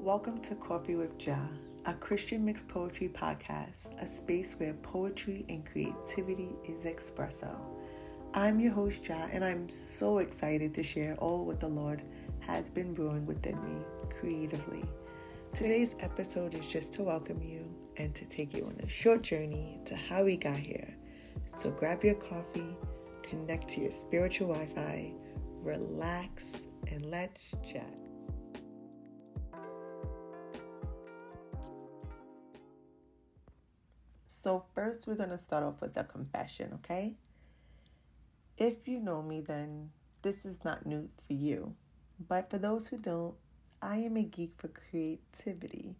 Welcome to Coffee with Jah, a Christian mixed poetry podcast, a space where poetry and creativity is espresso. I'm your host, Jah, and I'm so excited to share all what the Lord has been brewing within me creatively. Today's episode is just to welcome you and to take you on a short journey to how we got here. So grab your coffee, connect to your spiritual Wi Fi, relax, and let's chat. So, first, we're going to start off with a confession, okay? If you know me, then this is not new for you. But for those who don't, I am a geek for creativity.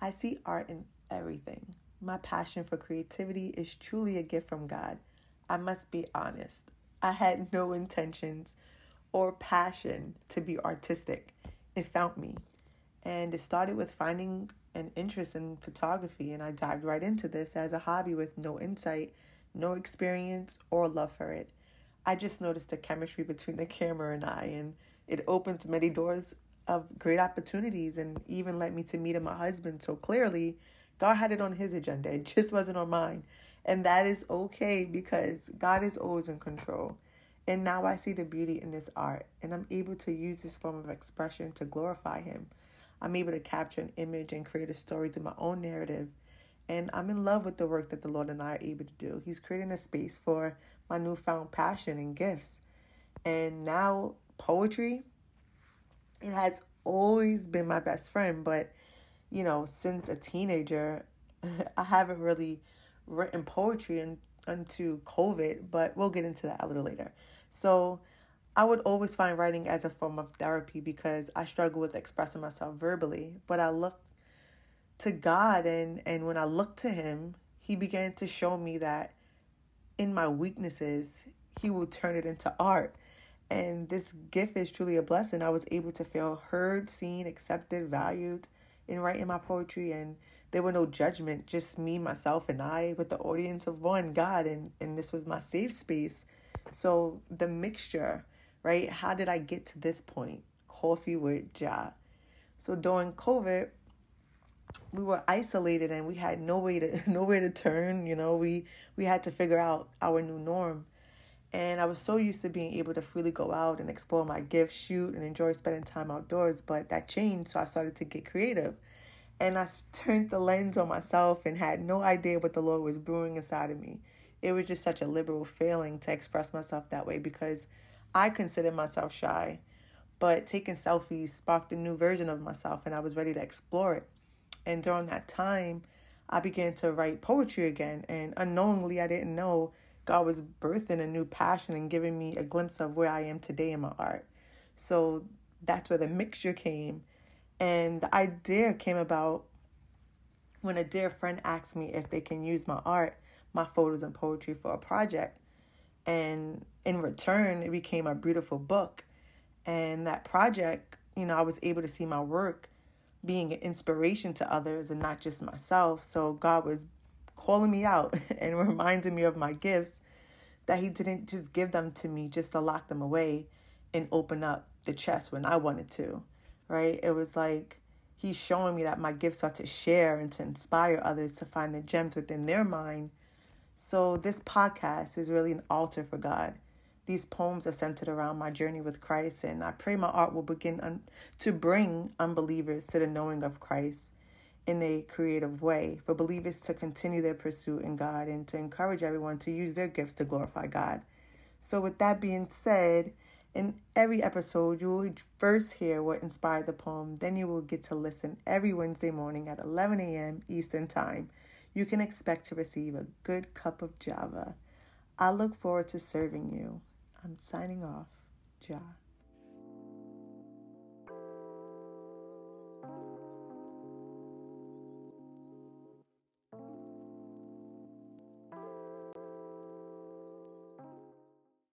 I see art in everything. My passion for creativity is truly a gift from God. I must be honest. I had no intentions or passion to be artistic. It found me. And it started with finding an interest in photography, and I dived right into this as a hobby with no insight, no experience, or love for it. I just noticed the chemistry between the camera and I, and it opened many doors of great opportunities and even led me to meet my husband. So clearly, God had it on his agenda, it just wasn't on mine. And that is okay because God is always in control. And now I see the beauty in this art, and I'm able to use this form of expression to glorify Him. I'm able to capture an image and create a story through my own narrative. And I'm in love with the work that the Lord and I are able to do. He's creating a space for my newfound passion and gifts. And now, poetry, it has always been my best friend, but you know, since a teenager, I haven't really written poetry unto COVID, but we'll get into that a little later. So, I would always find writing as a form of therapy because I struggle with expressing myself verbally. But I look to God, and, and when I looked to Him, He began to show me that in my weaknesses, He will turn it into art. And this gift is truly a blessing. I was able to feel heard, seen, accepted, valued in writing my poetry, and there were no judgment, just me, myself, and I with the audience of one, God, and, and this was my safe space. So the mixture right? How did I get to this point? Coffee with Jah. So during COVID, we were isolated and we had no way to nowhere to turn. You know, we we had to figure out our new norm. And I was so used to being able to freely go out and explore my gifts, shoot, and enjoy spending time outdoors. But that changed, so I started to get creative. And I turned the lens on myself and had no idea what the Lord was brewing inside of me. It was just such a liberal feeling to express myself that way because I considered myself shy, but taking selfies sparked a new version of myself and I was ready to explore it. And during that time, I began to write poetry again. And unknowingly, I didn't know God was birthing a new passion and giving me a glimpse of where I am today in my art. So that's where the mixture came. And the idea came about when a dear friend asked me if they can use my art, my photos, and poetry for a project. And in return, it became a beautiful book. And that project, you know, I was able to see my work being an inspiration to others and not just myself. So God was calling me out and reminding me of my gifts that He didn't just give them to me just to lock them away and open up the chest when I wanted to, right? It was like He's showing me that my gifts are to share and to inspire others to find the gems within their mind so, this podcast is really an altar for God. These poems are centered around my journey with Christ, and I pray my art will begin un- to bring unbelievers to the knowing of Christ in a creative way, for believers to continue their pursuit in God and to encourage everyone to use their gifts to glorify God. So, with that being said, in every episode, you will first hear what inspired the poem, then you will get to listen every Wednesday morning at 11 a.m. Eastern Time you can expect to receive a good cup of Java. I look forward to serving you. I'm signing off. Jah.